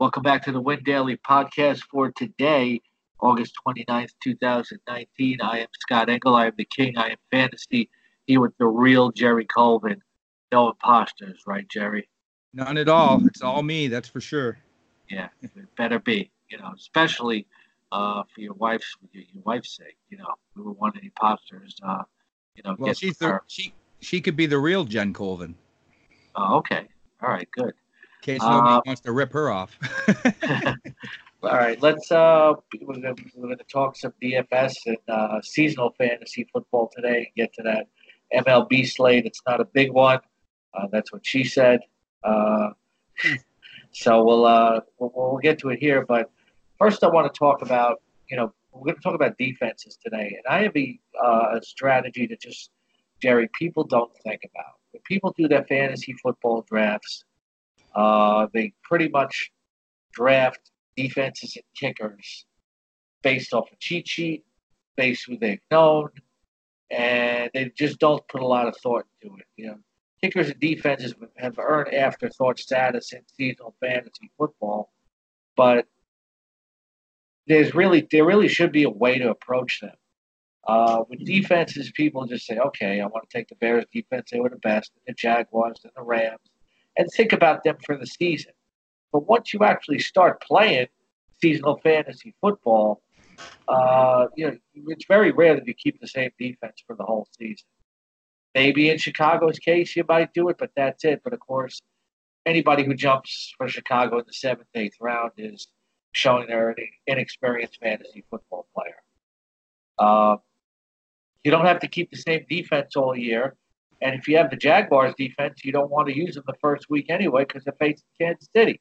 Welcome back to the Win Daily podcast for today, August 29th, 2019. I am Scott Engel. I am the king. I am fantasy here with the real Jerry Colvin. No imposters, right, Jerry? None at all. It's all me, that's for sure. Yeah, it better be, you know, especially uh, for your wife's your, your, wife's sake. You know, we one of the imposters. Uh, you know, well, she's the, she she could be the real Jen Colvin. Oh, okay. All right, good in case nobody uh, wants to rip her off. all right, let's. Uh, we're gonna, we're gonna talk some DFS and uh, seasonal fantasy football today and get to that MLB slate. It's not a big one. Uh, that's what she said. Uh, so we'll, uh, we'll we'll get to it here, but first I want to talk about you know we're going to talk about defenses today, and I have a, uh, a strategy that just Jerry people don't think about. When people do their fantasy football drafts, uh, they pretty much draft defenses and kickers based off a cheat sheet, based who they've known, and they just don't put a lot of thought into it. You know, kickers and defenses have earned afterthought status in seasonal fantasy football, but there's really there really should be a way to approach them. Uh, with defenses, people just say, "Okay, I want to take the Bears defense; they were the best, and the Jaguars and the Rams." And think about them for the season. But once you actually start playing seasonal fantasy football, uh, you know, it's very rare that you keep the same defense for the whole season. Maybe in Chicago's case, you might do it, but that's it. But of course, anybody who jumps for Chicago in the seventh, eighth round is showing they're an inexperienced fantasy football player. Uh, you don't have to keep the same defense all year. And if you have the Jaguars defense, you don't want to use them the first week anyway because they're facing Kansas City.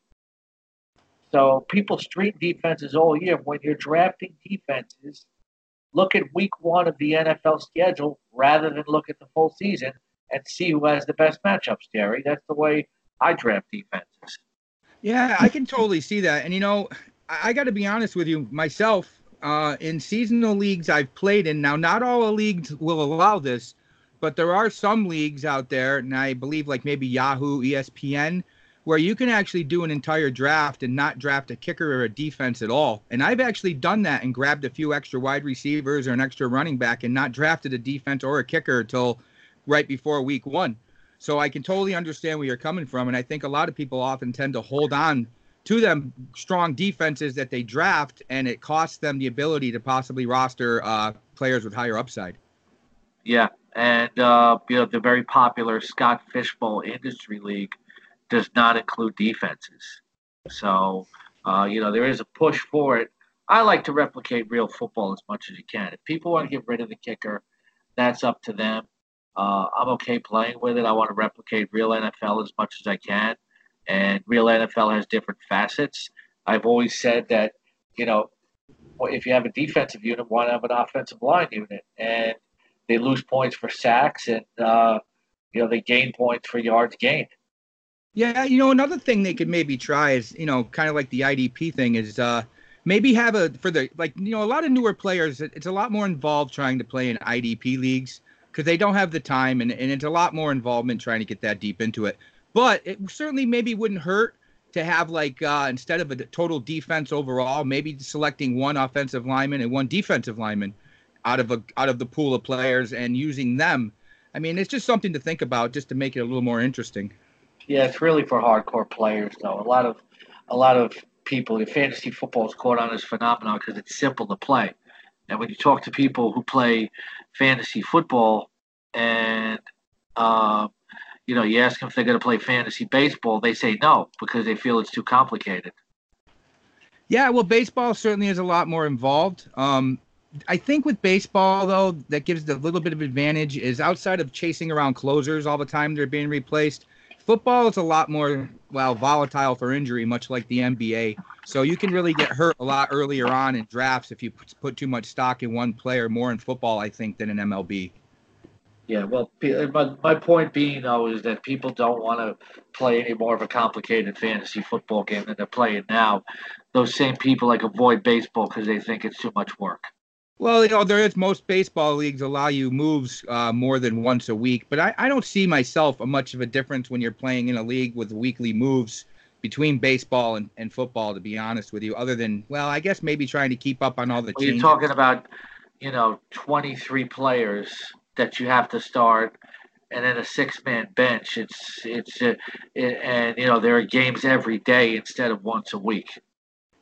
So people street defenses all year. When you're drafting defenses, look at week one of the NFL schedule rather than look at the full season and see who has the best matchups, Jerry. That's the way I draft defenses. Yeah, I can totally see that. And, you know, I, I got to be honest with you myself. Uh, in seasonal leagues I've played in, now not all leagues will allow this, but there are some leagues out there, and I believe like maybe Yahoo, ESPN, where you can actually do an entire draft and not draft a kicker or a defense at all. And I've actually done that and grabbed a few extra wide receivers or an extra running back and not drafted a defense or a kicker until right before week one. So I can totally understand where you're coming from. And I think a lot of people often tend to hold on to them strong defenses that they draft, and it costs them the ability to possibly roster uh, players with higher upside. Yeah, and uh, you know the very popular Scott Fish Bowl Industry League does not include defenses. So uh, you know there is a push for it. I like to replicate real football as much as you can. If people want to get rid of the kicker, that's up to them. Uh, I'm okay playing with it. I want to replicate real NFL as much as I can, and real NFL has different facets. I've always said that you know if you have a defensive unit, why not have an offensive line unit? And they lose points for sacks and uh, you know they gain points for yards gained. Yeah, you know another thing they could maybe try is you know kind of like the IDP thing is uh, maybe have a for the like you know a lot of newer players it's a lot more involved trying to play in IDP leagues because they don't have the time and, and it's a lot more involvement trying to get that deep into it. But it certainly maybe wouldn't hurt to have like uh, instead of a total defense overall, maybe selecting one offensive lineman and one defensive lineman out of a out of the pool of players and using them. I mean, it's just something to think about, just to make it a little more interesting. Yeah, it's really for hardcore players, though. A lot of a lot of people, fantasy football is caught on this phenomenon because it's simple to play. And when you talk to people who play fantasy football, and uh, you know, you ask them if they're going to play fantasy baseball, they say no because they feel it's too complicated. Yeah, well, baseball certainly is a lot more involved. Um, I think with baseball though, that gives a little bit of advantage is outside of chasing around closers all the time they're being replaced. Football is a lot more well volatile for injury, much like the NBA. So you can really get hurt a lot earlier on in drafts if you put too much stock in one player. More in football, I think, than in MLB. Yeah, well, my, my point being though is that people don't want to play any more of a complicated fantasy football game than they're playing now. Those same people like avoid baseball because they think it's too much work. Well, you know, there is most baseball leagues allow you moves uh, more than once a week, but I, I don't see myself a much of a difference when you're playing in a league with weekly moves between baseball and, and football, to be honest with you, other than, well, I guess maybe trying to keep up on all the well. You're talking about, you know, 23 players that you have to start and then a six-man bench. It's it's uh, it, and you know there are games every day instead of once a week.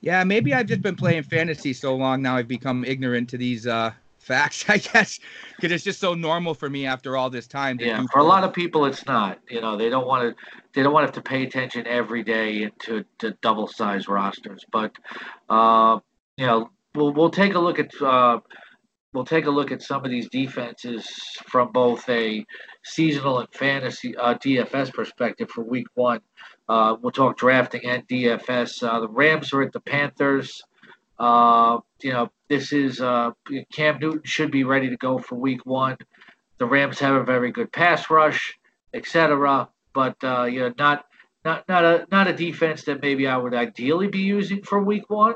Yeah, maybe I've just been playing fantasy so long now I've become ignorant to these uh, facts, I guess, because it's just so normal for me after all this time. yeah, for a lot of people, it's not. You know, they don't want to they don't want to have to pay attention every day to to double size rosters. But uh, you know, we'll we'll take a look at. Uh, we'll take a look at some of these defenses from both a seasonal and fantasy uh, DFS perspective for Week One. Uh, we'll talk drafting and DFS. Uh, the Rams are at the Panthers. Uh, you know, this is uh, Cam Newton should be ready to go for Week One. The Rams have a very good pass rush, etc. But uh, you know, not not not a not a defense that maybe I would ideally be using for Week One.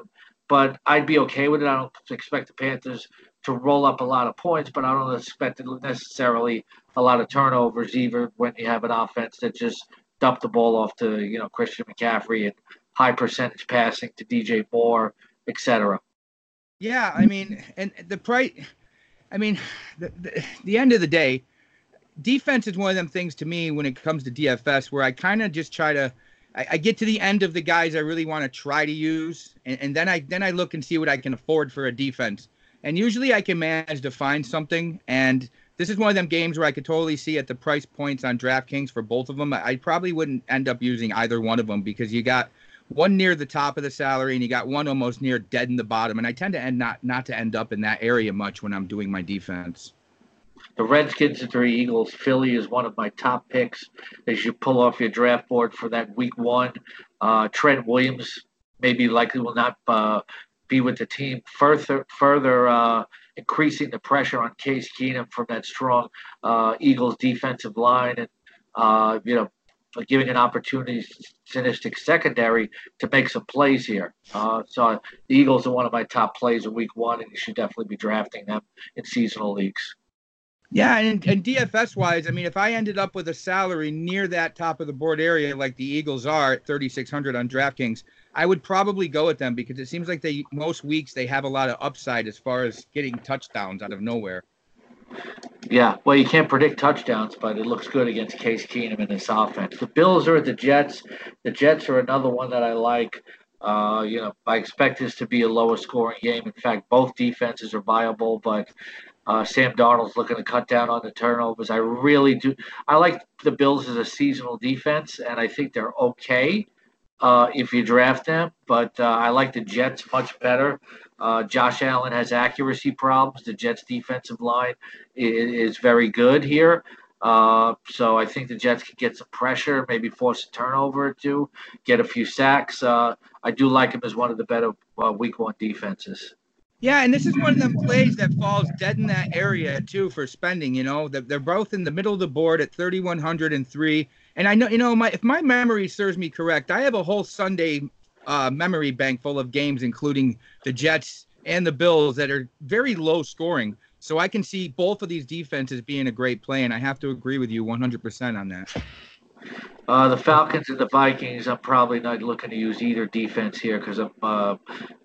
But I'd be okay with it. I don't expect the Panthers to roll up a lot of points, but I don't expect it necessarily a lot of turnovers even when you have an offense that just dumped the ball off to you know Christian McCaffrey and high percentage passing to DJ Moore, etc. Yeah, I mean, and the price. I mean, the, the, the end of the day, defense is one of them things to me when it comes to DFS where I kind of just try to. I, I, get to the end of the guys I really want to try to use, and, and then I then I look and see what I can afford for a defense. And usually I can manage to find something. And this is one of them games where I could totally see at the price points on DraftKings for both of them. I probably wouldn't end up using either one of them because you got one near the top of the salary and you got one almost near dead in the bottom. And I tend to end not not to end up in that area much when I'm doing my defense. The Redskins and three Eagles. Philly is one of my top picks as you pull off your draft board for that week one. Uh, Trent Williams maybe likely will not uh, be with the team further further uh, increasing the pressure on Case Keenum from that strong uh, Eagles defensive line and uh, you know giving an opportunity Sinistic secondary to make some plays here. Uh, so the Eagles are one of my top plays in Week One, and you should definitely be drafting them in seasonal leagues. Yeah, and, and DFS wise, I mean, if I ended up with a salary near that top of the board area like the Eagles are at 3,600 on DraftKings, I would probably go with them because it seems like they most weeks they have a lot of upside as far as getting touchdowns out of nowhere. Yeah, well, you can't predict touchdowns, but it looks good against Case Keenum in this offense. The Bills are at the Jets. The Jets are another one that I like. Uh, you know, I expect this to be a lower scoring game. In fact, both defenses are viable, but uh, Sam Darnold's looking to cut down on the turnovers. I really do. I like the Bills as a seasonal defense, and I think they're okay uh, if you draft them. But uh, I like the Jets much better. Uh, Josh Allen has accuracy problems. The Jets' defensive line is, is very good here. Uh, so I think the Jets could get some pressure, maybe force a turnover or two, get a few sacks. Uh, I do like him as one of the better Week One defenses. Yeah, and this is one of them plays that falls dead in that area too for spending. You know, they're both in the middle of the board at 3,103. And I know, you know, my if my memory serves me correct, I have a whole Sunday uh, memory bank full of games, including the Jets and the Bills, that are very low scoring. So I can see both of these defenses being a great play, and I have to agree with you 100% on that. Uh, the Falcons and the Vikings, I'm probably not looking to use either defense here because I'm uh,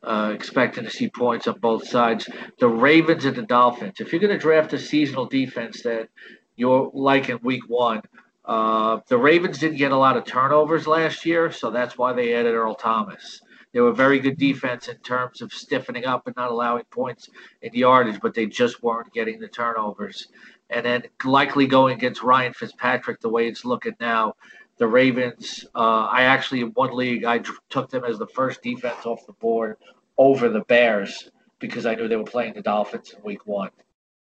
uh, expecting to see points on both sides. The Ravens and the Dolphins. If you're going to draft a seasonal defense that you're like in week one, uh, the Ravens didn't get a lot of turnovers last year, so that's why they added Earl Thomas. They were very good defense in terms of stiffening up and not allowing points in yardage, but they just weren't getting the turnovers. And then likely going against Ryan Fitzpatrick the way it's looking now, the Ravens. Uh, I actually in one league I took them as the first defense off the board over the Bears because I knew they were playing the Dolphins in Week One.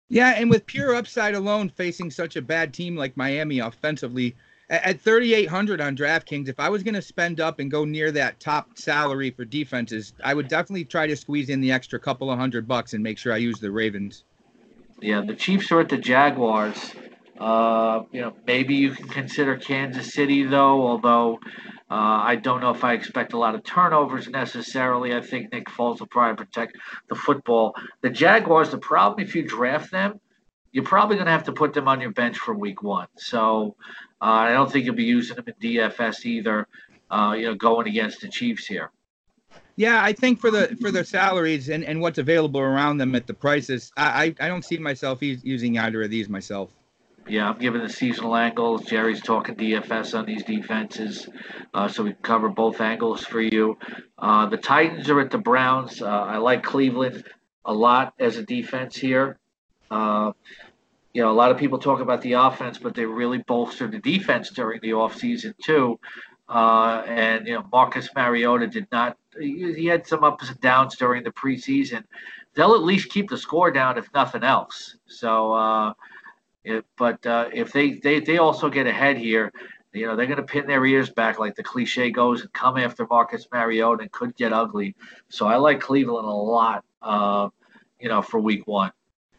Yeah, and with pure upside alone, facing such a bad team like Miami offensively, at 3,800 on DraftKings, if I was going to spend up and go near that top salary for defenses, I would definitely try to squeeze in the extra couple of hundred bucks and make sure I use the Ravens. Yeah, the Chiefs are at the Jaguars. Uh, you know, maybe you can consider Kansas City though, although uh, I don't know if I expect a lot of turnovers necessarily. I think Nick Foles will probably protect the football. The Jaguars, the problem if you draft them, you're probably going to have to put them on your bench for week one. So uh, I don't think you'll be using them in DFS either. uh, you know, going against the Chiefs here. Yeah, I think for the for the salaries and, and what's available around them at the prices, I I, I don't see myself using either of these myself. Yeah, I'm giving the seasonal angles. Jerry's talking DFS on these defenses, uh, so we cover both angles for you. Uh, the Titans are at the Browns. Uh, I like Cleveland a lot as a defense here. Uh, you know, a lot of people talk about the offense, but they really bolstered the defense during the offseason, too. Uh, and, you know, Marcus Mariota did not, he, had some ups and downs during the preseason. They'll at least keep the score down, if nothing else. So, uh, but uh, if they, they they also get ahead here, you know they're going to pin their ears back like the cliche goes and come after Marcus Mariota and could get ugly. So I like Cleveland a lot, uh, you know, for Week One.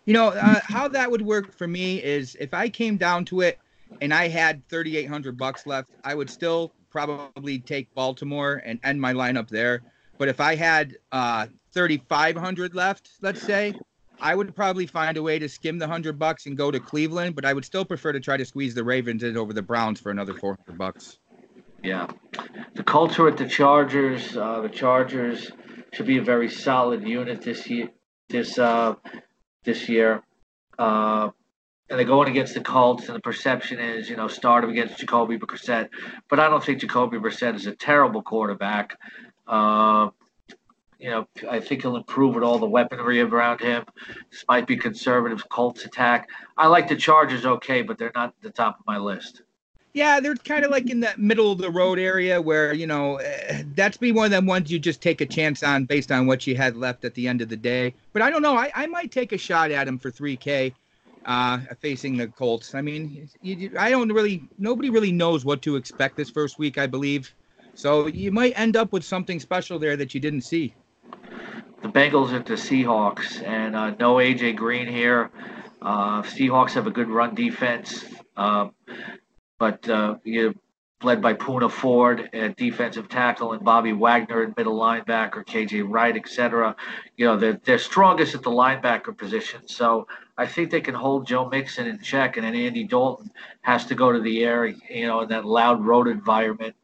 You know uh, how that would work for me is if I came down to it and I had 3,800 bucks left, I would still probably take Baltimore and end my lineup there. But if I had uh, 3,500 left, let's say, I would probably find a way to skim the hundred bucks and go to Cleveland, but I would still prefer to try to squeeze the Ravens in over the Browns for another four hundred bucks. Yeah, the culture at the Chargers. Uh, the Chargers should be a very solid unit this year. This uh, this year, uh, and they're going against the Colts, and the perception is, you know, start them against Jacoby Brissett, but I don't think Jacoby Brissett is a terrible quarterback. Uh, you know, I think he'll improve with all the weaponry around him. This might be conservative Colts attack. I like the Chargers okay, but they're not the top of my list. Yeah, they're kind of like in that middle of the road area where, you know, eh, that's be one of them ones you just take a chance on based on what you had left at the end of the day. But I don't know. I, I might take a shot at him for 3K uh, facing the Colts. I mean, you, I don't really, nobody really knows what to expect this first week, I believe. So you might end up with something special there that you didn't see the Bengals at the Seahawks, and uh, no AJ Green here. Uh, Seahawks have a good run defense, uh, but uh, you led by Poona Ford at defensive tackle and Bobby Wagner at middle linebacker, KJ Wright, etc. You know they're they're strongest at the linebacker position, so I think they can hold Joe Mixon in check, and then Andy Dalton has to go to the air, you know, in that loud road environment.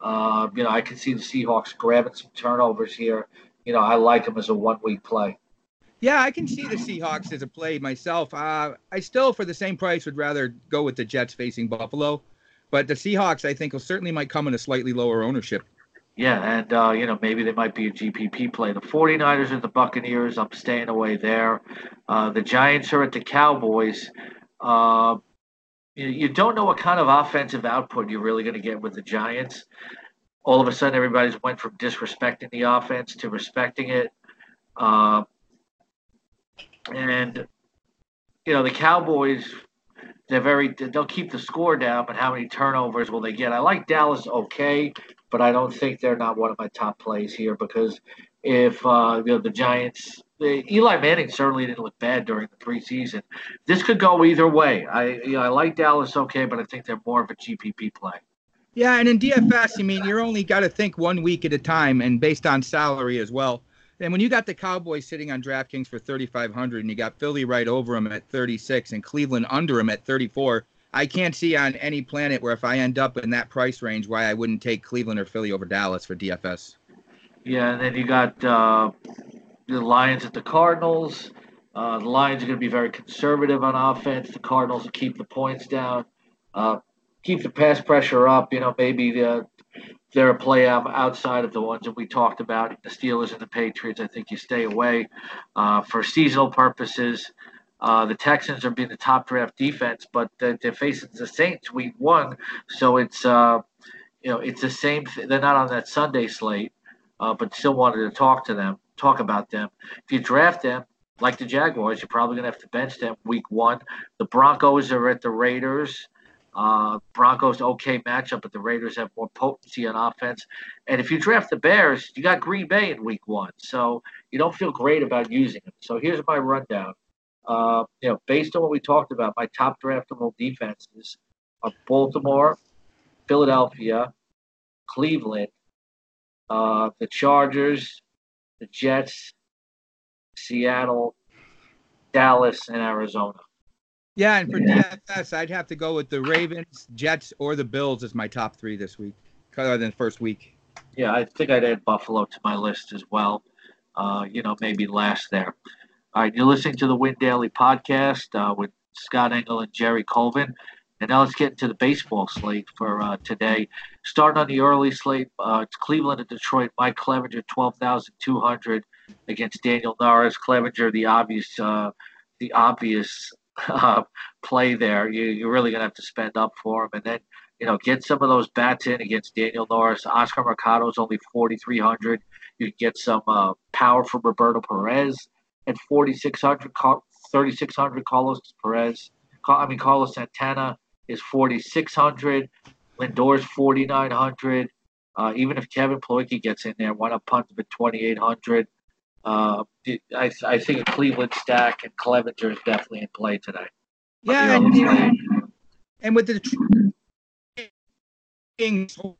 Uh, you know, I can see the Seahawks grabbing some turnovers here you know, I like him as a one week play. Yeah, I can see the Seahawks as a play myself. Uh, I still, for the same price, would rather go with the Jets facing Buffalo. But the Seahawks, I think, will certainly might come in a slightly lower ownership. Yeah, and uh, you know maybe they might be a GPP play. The 49ers are the Buccaneers. I'm staying away there. Uh, the Giants are at the Cowboys. Uh, you, you don't know what kind of offensive output you're really going to get with the Giants all of a sudden everybody's went from disrespecting the offense to respecting it. Uh, and you know the Cowboys, they're very they'll keep the score down, but how many turnovers will they get? I like Dallas okay, but I don't think they're not one of my top plays here because if uh, you know the Giants. Eli Manning certainly didn't look bad during the preseason. This could go either way. I you know, I like Dallas okay, but I think they're more of a GPP play. Yeah, and in DFS, I mean, you're only got to think one week at a time, and based on salary as well. And when you got the Cowboys sitting on DraftKings for 3,500, and you got Philly right over them at 36, and Cleveland under them at 34, I can't see on any planet where if I end up in that price range, why I wouldn't take Cleveland or Philly over Dallas for DFS. Yeah, and then you got uh, the Lions at the Cardinals. Uh, the Lions are going to be very conservative on offense. The Cardinals will keep the points down. Uh, keep the pass pressure up. You know, maybe the, they're a play outside of the ones that we talked about, the Steelers and the Patriots. I think you stay away uh, for seasonal purposes. Uh, the Texans are being the top draft defense, but they're, they're facing the Saints week one, so it's uh, you know it's the same. Th- they're not on that Sunday slate, uh, but still wanted to talk to them, talk about them. If you draft them, like the Jaguars, you're probably going to have to bench them week one. The Broncos are at the Raiders. Uh, Broncos okay matchup, but the Raiders have more potency on offense. And if you draft the Bears, you got Green Bay in Week One, so you don't feel great about using them. So here's my rundown. Uh, you know, based on what we talked about, my top draftable defenses are Baltimore, Philadelphia, Cleveland, uh, the Chargers, the Jets, Seattle, Dallas, and Arizona. Yeah, and for yeah. DFS, I'd have to go with the Ravens, Jets, or the Bills as my top three this week. other than first week. Yeah, I think I'd add Buffalo to my list as well. Uh, you know, maybe last there. All right, you're listening to the Win Daily podcast uh, with Scott Engel and Jerry Colvin. And now let's get into the baseball slate for uh, today. Starting on the early slate, uh, it's Cleveland and Detroit. Mike Clevinger, 12,200 against Daniel Norris. Clevinger, the obvious, uh, the obvious uh, play there. You, you're really going to have to spend up for him. And then, you know, get some of those bats in against Daniel Norris. Oscar Mercado is only 4,300. You can get some uh, power from Roberto Perez at 4,600. 3,600 Carlos Perez. I mean, Carlos Santana is 4,600. Lindor's 4,900. Uh, even if Kevin Plawecki gets in there, why not punt him at 2,800? Uh, I, I think a Cleveland stack and Clevinger is definitely in play today. Yeah, and, you know, and with the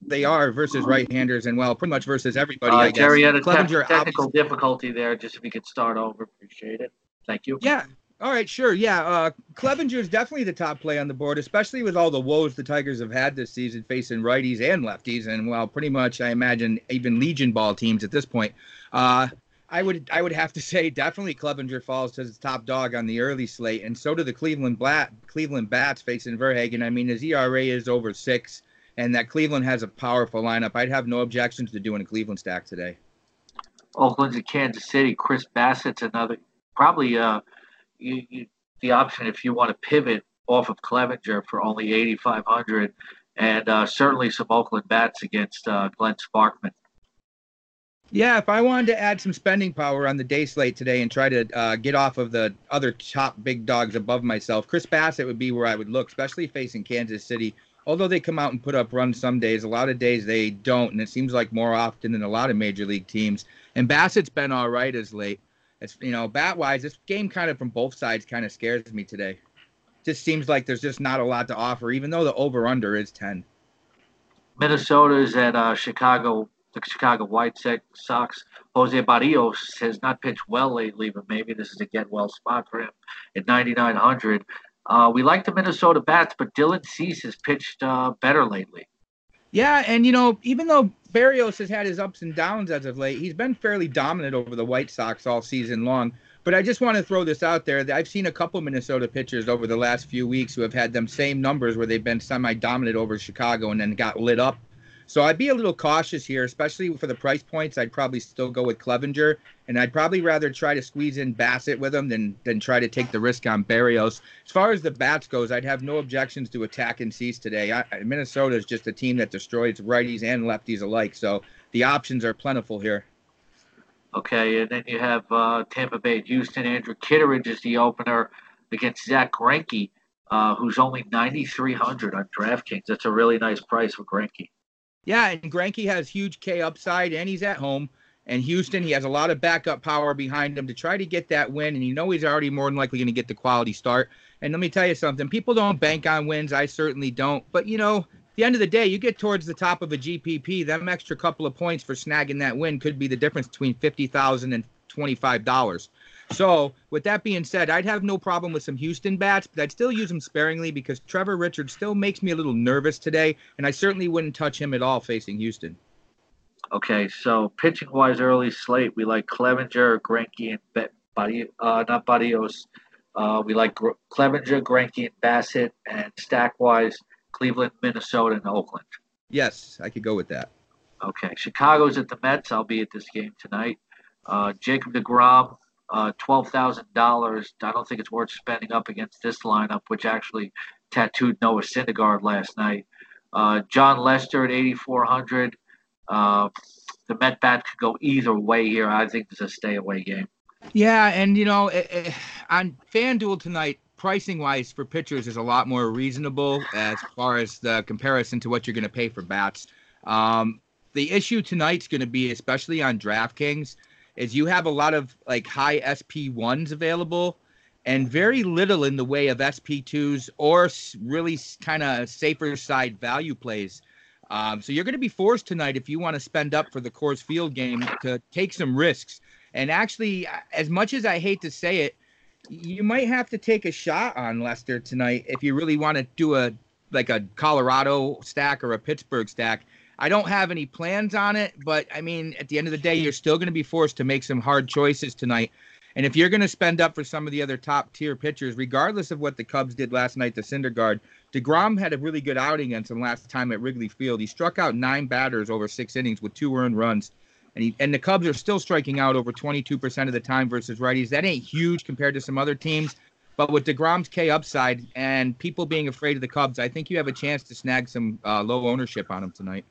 they are versus right-handers, and well, pretty much versus everybody. Uh, I guess. Jerry had a Clevinger te- technical obviously. difficulty there. Just if we could start over, appreciate it. Thank you. Yeah. All right, sure. Yeah, uh, Clevinger is definitely the top play on the board, especially with all the woes the Tigers have had this season facing righties and lefties, and well, pretty much I imagine even Legion ball teams at this point. Uh, I would I would have to say definitely Clevinger falls to the top dog on the early slate, and so do the Cleveland Blat Cleveland Bats facing VerHagen. I mean, his ERA is over six, and that Cleveland has a powerful lineup. I'd have no objections to doing a Cleveland stack today. Oakland's at Kansas City. Chris Bassitt's another probably uh you, you, the option if you want to pivot off of Clevinger for only 8,500, and uh, certainly some Oakland bats against uh, Glenn Sparkman. Yeah, if I wanted to add some spending power on the day slate today and try to uh, get off of the other top big dogs above myself, Chris Bassitt would be where I would look, especially facing Kansas City. Although they come out and put up runs some days, a lot of days they don't, and it seems like more often than a lot of major league teams. And Bassitt's been all right as late. It's you know, bat wise, this game kind of from both sides kind of scares me today. Just seems like there's just not a lot to offer, even though the over under is ten. Minnesota is at uh, Chicago, the Chicago White Sox. Jose Berrios has not pitched well lately, but maybe this is a get well spot for him at 9,900. Uh, we like the Minnesota bats, but Dylan Cease has pitched uh, better lately. Yeah, and you know, even though Berrios has had his ups and downs as of late, he's been fairly dominant over the White Sox all season long. But I just want to throw this out there. I've seen a couple Minnesota pitchers over the last few weeks who have had them same numbers where they've been semi-dominant over Chicago and then got lit up so I'd be a little cautious here, especially for the price points. I'd probably still go with Clevinger, and I'd probably rather try to squeeze in Bassitt with him than than try to take the risk on Berrios. As far as the bats goes, I'd have no objections to attack and Cease today. Minnesota is just a team that destroys righties and lefties alike, so the options are plentiful here. Okay, and then you have uh, Tampa Bay Houston. Andrew Kittredge is the opener against Zach Greinke, uh, who's only 9,300 on DraftKings. That's a really nice price for Greinke. Yeah, and Greinke has huge K upside, and he's at home. And Houston, he has a lot of backup power behind him to try to get that win. And you know he's already more than likely going to get the quality start. And let me tell you something: people don't bank on wins. I certainly don't. But you know, the end of the day, you get towards the top of a GPP, them extra couple of points for snagging that win could be the difference between fifty thousand and twenty-five dollars. So, with that being said, I'd have no problem with some Houston bats, but I'd still use them sparingly because Trevor Richards still makes me a little nervous today, and I certainly wouldn't touch him at all facing Houston. Okay, so pitching wise, early slate, we like Clevinger, Greinke, and Be- Body, uh, not Berrios. Uh, we like Gr- Clevinger, Greinke, and Bassitt, and stack wise, Cleveland, Minnesota, and Oakland. Yes, I could go with that. Okay, Chicago's at the Mets. I'll be at this game tonight. Uh, Jacob DeGrom, uh, twelve thousand dollars. I don't think it's worth spending up against this lineup, which actually tattooed Noah Syndergaard last night. Uh, Jon Lester at eighty four hundred. Uh, the Met bat could go either way here. I think it's a stay away game. Yeah, and you know, it, it, on FanDuel tonight, pricing wise for pitchers is a lot more reasonable as far as the comparison to what you're going to pay for bats. Um, the issue tonight's going to be, especially on DraftKings, is you have a lot of like high SP1s available and very little in the way of SP2s or really kind of safer side value plays. Um, so you're going to be forced tonight if you want to spend up for the Coors Field game to take some risks. And actually, as much as I hate to say it, you might have to take a shot on Lester tonight if you really want to do a like a Colorado stack or a Pittsburgh stack. I don't have any plans on it, but I mean, at the end of the day, you're still going to be forced to make some hard choices tonight. And if you're going to spend up for some of the other top tier pitchers, regardless of what the Cubs did last night to Syndergaard, DeGrom had a really good outing against him last time at Wrigley Field. He struck out nine batters over six innings with two earned runs. And, he, and the Cubs are still striking out over 22% of the time versus righties. That ain't huge compared to some other teams. But with DeGrom's K upside and people being afraid of the Cubs, I think you have a chance to snag some uh, low ownership on him tonight.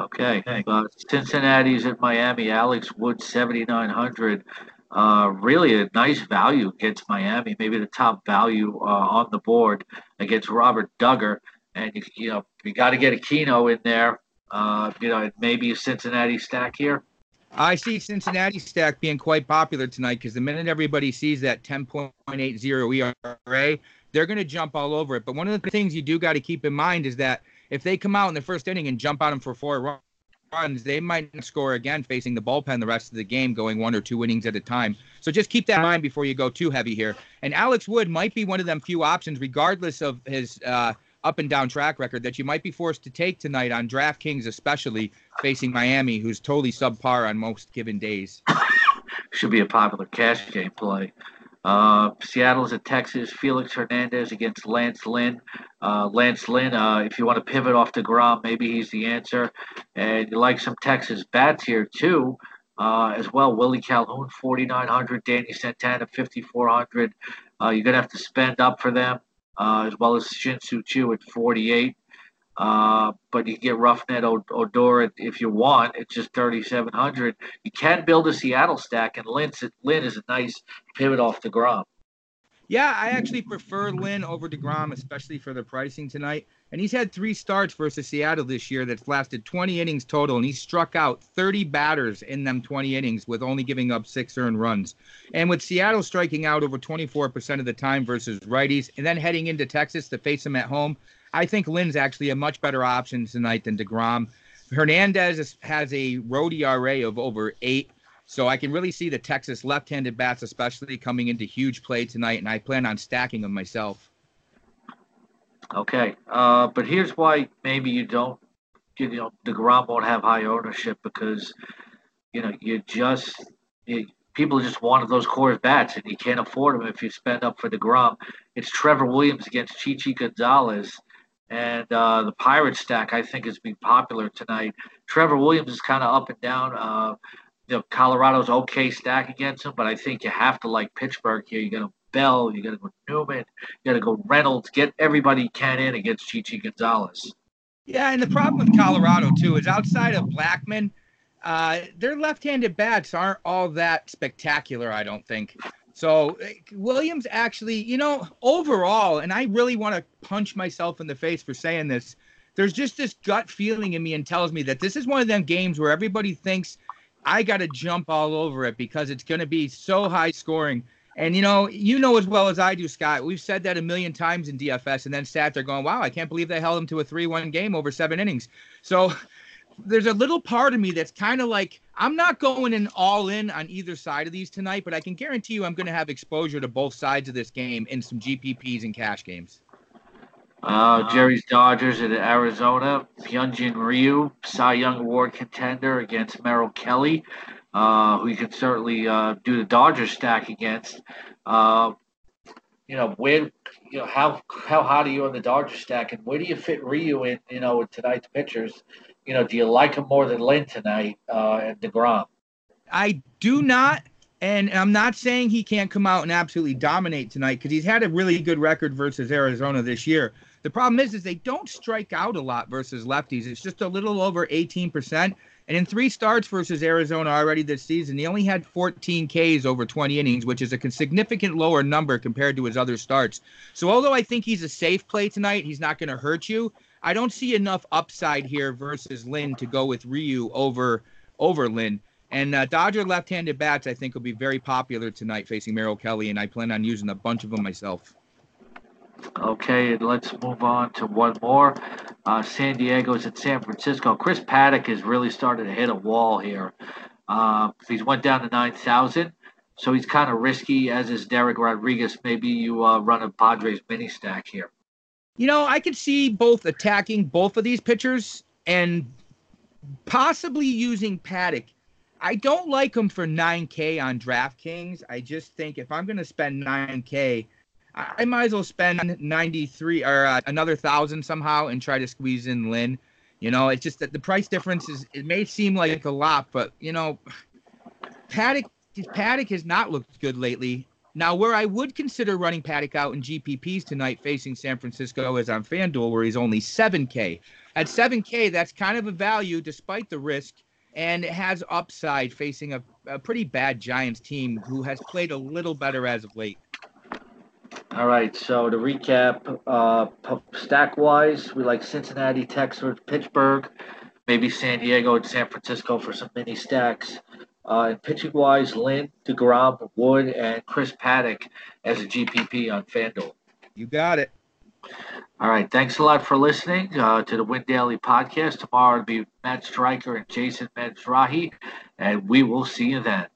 Okay. Uh, Cincinnati's at Miami. Alex Wood, 7,900. Uh, really a nice value against Miami, maybe the top value uh, on the board against Robert Dugger. And, you, you know, you got to get Aquino in there. Uh, you know, maybe a Cincinnati stack here. I see Cincinnati stack being quite popular tonight because the minute everybody sees that 10.80 ERA, they're going to jump all over it. But one of the things you do got to keep in mind is that if they come out in the first inning and jump on them for four runs, they might score again facing the bullpen the rest of the game, going one or two innings at a time. So just keep that in mind before you go too heavy here. And Alex Wood might be one of them few options, regardless of his uh, up and down track record, that you might be forced to take tonight on DraftKings, especially facing Miami, who's totally subpar on most given days. Should be a popular cash game play. Uh, Seattle's at Texas. Felix Hernandez against Lance Lynn. Uh, Lance Lynn, uh, if you want to pivot off to Grom, maybe he's the answer. And you like some Texas bats here too, uh, as well. Willie Calhoun, 4,900. Danny Santana, 5,400. Uh, you're gonna have to spend up for them, uh, as well as Shin-Soo Choo at 48. Uh, but you get Rougned Odor if you want. It's just 3,700. You can build a Seattle stack, and Lynn, Lynn is a nice pivot off the DeGrom. Yeah, I actually prefer Lynn over DeGrom, especially for the pricing tonight. And he's had three starts versus Seattle this year that's lasted 20 innings total, and he struck out 30 batters in them 20 innings with only giving up six earned runs. And with Seattle striking out over 24% of the time versus righties, and then heading into Texas to face them at home, I think Lynn's actually a much better option tonight than DeGrom. Hernandez has a road ERA of over eight. So I can really see the Texas left-handed bats, especially coming into huge play tonight, and I plan on stacking them myself. Okay, uh, but here's why maybe you don't. You know, Degrom won't have high ownership because you know you just you, people just wanted those Coors bats, and you can't afford them if you spend up for Degrom. It's Trevor Williams against Chichi Gonzalez and uh, the Pirate stack I think is being popular tonight. Trevor Williams is kind of up and down. Uh, know, Colorado's okay stack against him, but I think you have to like Pittsburgh here. You got to Bell, you got to go Newman, you got to go Reynolds, get everybody you can in against Chichi Gonzalez. Yeah, and the problem with Colorado too is outside of Blackmon, uh, their left-handed bats aren't all that spectacular. I don't think. So eh, Williams actually, you know, overall, and I really want to punch myself in the face for saying this. There's just this gut feeling in me and tells me that this is one of them games where everybody thinks I got to jump all over it because it's going to be so high scoring. And you know, you know as well as I do, Scott. We've said that a million times in DFS, and then sat there going, "Wow, I can't believe they held them to a three-one game over seven innings." So there's a little part of me that's kind of like I'm not going in all in on either side of these tonight, but I can guarantee you I'm going to have exposure to both sides of this game in some GPPs and cash games. Uh, Jerry's Dodgers at Arizona. Hyunjin Ryu, Cy Young Award contender against Merrill Kelly, uh, who you can certainly uh, do the Dodgers stack against. Uh, you know, where, you know, how how hot are you on the Dodgers stack, and where do you fit Ryu in, you know, with tonight's pitchers? You know, do you like him more than Lynn tonight uh, at DeGrom? I do not. And I'm not saying he can't come out and absolutely dominate tonight because he's had a really good record versus Arizona this year. The problem is, is they don't strike out a lot versus lefties. It's just a little over 18%. And in three starts versus Arizona already this season, he only had 14 Ks over 20 innings, which is a significant lower number compared to his other starts. So although I think he's a safe play tonight, he's not going to hurt you. I don't see enough upside here versus Lynn to go with Ryu over over Lynn. And uh, Dodger left-handed bats, I think, will be very popular tonight facing Merrill Kelly, and I plan on using a bunch of them myself. Okay, and let's move on to one more. Uh, San Diego's at San Francisco. Chris Paddack has really started to hit a wall here. Uh, he's went down to 9,000, so he's kind of risky, as is Dereck Rodriguez. Maybe you uh, run a Padres mini stack here you know, I could see both attacking both of these pitchers and possibly using Paddack. I don't like him for 9K on DraftKings. I just think if I'm going to spend 9K, I might as well spend 93 or uh, another thousand somehow and try to squeeze in Lynn. You know, it's just that the price difference is, it may seem like a lot, but, you know, Paddack, Paddack has not looked good lately. Now, where I would consider running Paddack out in GPPs tonight facing San Francisco is on FanDuel, where he's only 7K. At 7K, that's kind of a value despite the risk, and it has upside facing a, a pretty bad Giants team who has played a little better as of late. All right, so to recap, uh, stack wise, we like Cincinnati, Texas, Pittsburgh, maybe San Diego and San Francisco for some mini stacks. Uh, pitching wise, Lynn, DeGrom, Wood, and Chris Paddack as a GPP on FanDuel. You got it. All right. Thanks a lot for listening uh, to the Win Daily podcast. Tomorrow it'll be Matt Stryker and Jason Mizrahi, and we will see you then.